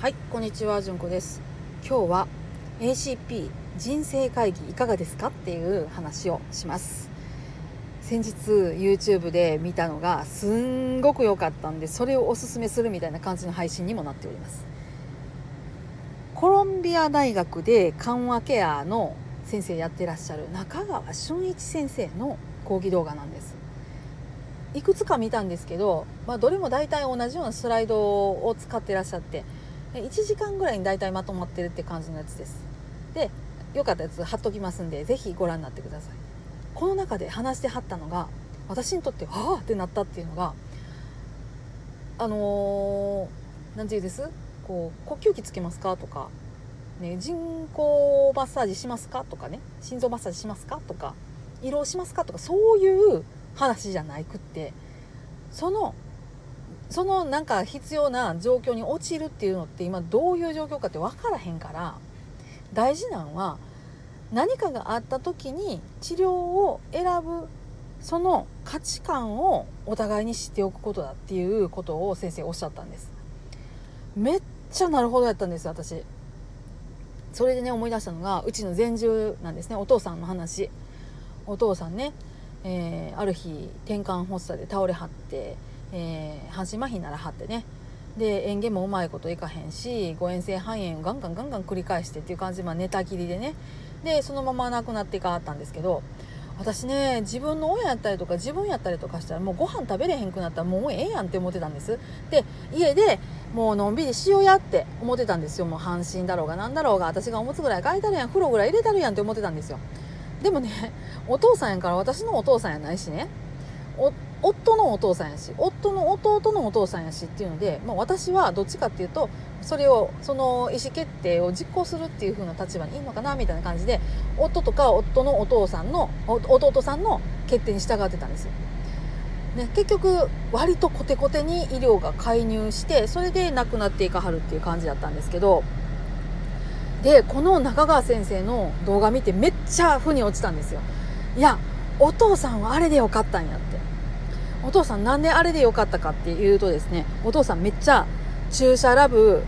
はいこんにちはじゅんこです。今日は ACP 人生会議いかがですかっていう話をします。先日 YouTube で見たのがすんごく良かったんでそれをおすすめするみたいな感じの配信にもなっております。コロンビア大学で緩和ケアの先生やってらっしゃる中川俊一先生の講義動画なんです。いくつか見たんですけど、まあ、どれも大体同じようなスライドを使ってらっしゃって1時間ぐらいに大体まとまってるって感じのやつです。でよかったやつ貼っときますんで是非ご覧になってください。この中で話してはったのが私にとってはあってなったっていうのがあの何、ー、て言うんです？こう呼吸器つけますか？とか、ね、人工マッサージしますか？とかね心臓マッサージしますか？とか胃ろうしますか？とかそういう話じゃないくってそのそのなんか必要な状況に陥るっていうのって今どういう状況かって分からへんから大事なのは何かがあった時に治療を選ぶその価値観をお互いに知っておくことだっていうことを先生おっしゃったんです。めっちゃなるほどやったんです私。それでね思い出したのがうちの前住なんですね。お父さんの話。お父さんね、えー、ある日転換発作で倒れはってえー、半身麻痺ならはってね。で園芸もうまいこといかへんし誤嚥性肺炎をガンガンガンガン繰り返してっていう感じで、まあ、寝たきりでね。でそのまま亡くなっていかはったんですけど私ね自分の親やったりとか自分やったりとかしたらもうご飯食べれへんくなったらもうええやんって思ってたんです。で家でもうのんびりしようやって思ってたんですよ。もう半身だろうが何だろうが私がおむつぐらい書いたるやん風呂ぐらい入れたるやんって思ってたんですよ。でもねお父さんやから私のお父さんやないしね。夫のお父さんやし夫の弟のお父さんやしっていうので、まあ、私はどっちかっていうとそれをその意思決定を実行するっていう風な立場にいいのかなみたいな感じで夫とか夫のお父さんの弟さんの決定に従ってたんですよ。ね、結局割とコテコテに医療が介入してそれで亡くなっていかはるっていう感じだったんですけどでこの中川先生の動画見てめっちゃ負に落ちたんですよ。いやお父さんはあれでよかったんやってお父さんなんであれでよかったかっていうとですねお父さんめっちゃ注射ラブ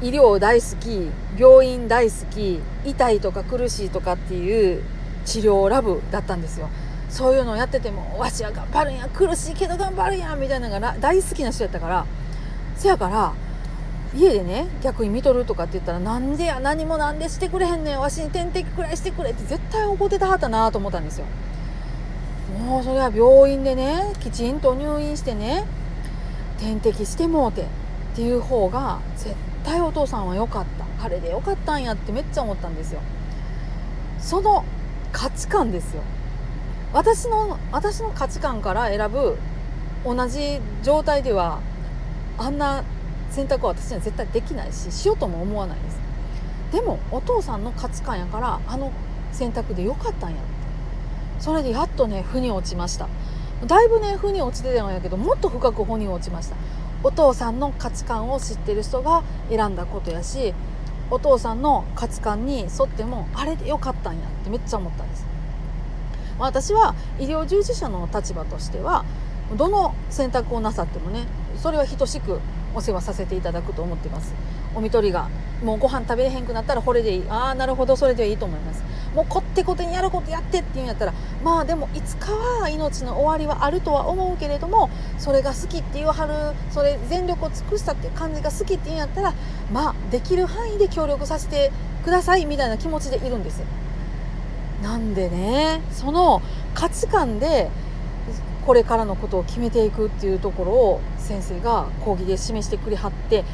医療大好き病院大好き痛いとか苦しいとかっていう治療ラブだったんですよ。そういうのをやっててもわしは頑張るんや苦しいけど頑張るんやみたいなのが大好きな人やったから。せやから家でね逆に見とるとかって言ったらなんでや何もなんでしてくれへんねんわしに点滴くらいしてくれって絶対怒ってたはったなと思ったんですよ。もうそれは病院でねきちんと入院してね点滴してもうてっていう方が絶対お父さんは良かった。あれで良かったんやってめっちゃ思ったんですよ。その価値観ですよ。私の私の価値観から選ぶ同じ状態ではあんな選択は私には絶対できないししようとも思わないです。でもお父さんの価値観やからあの選択で良かったんやっそれでやっとね腑に落ちました。だいぶね腑に落ちてたんやけどもっと深く腑に落ちました。お父さんの価値観を知ってる人が選んだことやしお父さんの価値観に沿ってもあれでよかったんやってめっちゃ思ったんです。私は医療従事者の立場としてはどの選択をなさってもねそれは等しくお世話させていただくと思ってます。おみとりがもうご飯食べれへんくなったらこれでいい。ああなるほどそれでいいと思います。もうこってこてにやることやってっていうんやったらまあでもいつかは命の終わりはあるとは思うけれどもそれが好きって言わはるそれ全力を尽くしたっていう感じが好きって言うんやったらまあできる範囲で協力させてくださいみたいな気持ちでいるんです。なんでねその価値観でこれからのことを決めていくっていうところを先生が講義で示してくれはって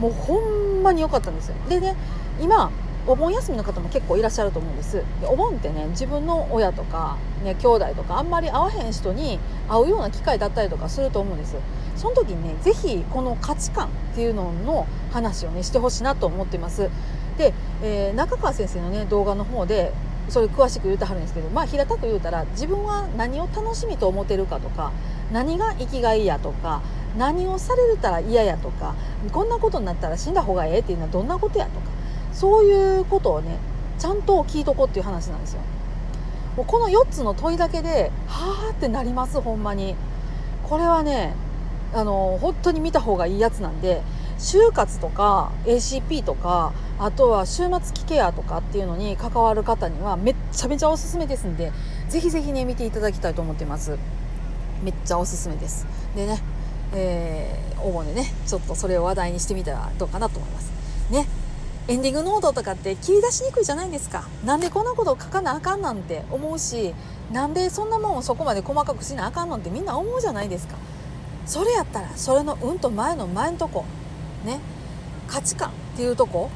もうほんまに良かったんですよ。でね今お盆休みの方も結構いらっしゃると思うんです。お盆ってね自分の親とか、ね、兄弟とかあんまり会わへん人に会うような機会だったりとかすると思うんです。その時にね是非この価値観っていうのの話をねしてほしいなと思ってます。で、えー、中川先生のね動画の方でそれ詳しく言うてはるんですけどまあ平たく言うたら自分は何を楽しみと思ってるかとか何が生きがいやとか何をされるたら嫌やとかこんなことになったら死んだ方がええっていうのはどんなことやとかそういうことをねちゃんと聞いとこうっていう話なんですよ。もうこの4つの問いだけではあってなりますほんまに。これはねあの本当に見た方がいいやつなんで就活とか ACP とかあとは終末期ケアとかっていうのに関わる方にはめっちゃめちゃおすすめですんでぜひぜひね見ていただきたいと思ってますめっちゃおすすめですでねえー、主にねちょっとそれを話題にしてみたらどうかなと思いますねエンディングノートとかって切り出しにくいじゃないですか。なんでこんなことを書かなあかんなんて思うしなんでそんなもんをそこまで細かくしなあかんのってみんな思うじゃないですか。それやったらそれのうんと前の前のとこね価値観っていうとこ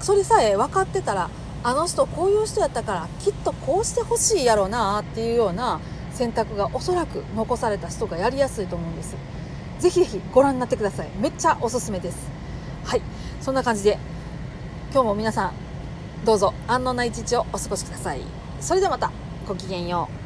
それさえ分かってたらあの人こういう人やったからきっとこうしてほしいやろうなっていうような選択がおそらく残された人がやりやすいと思うんです。ぜひぜひご覧になってください。めっちゃおすすめです。はい。そんな感じで今日も皆さんどうぞ安穏な一日をお過ごしください。それではまたごきげんよう。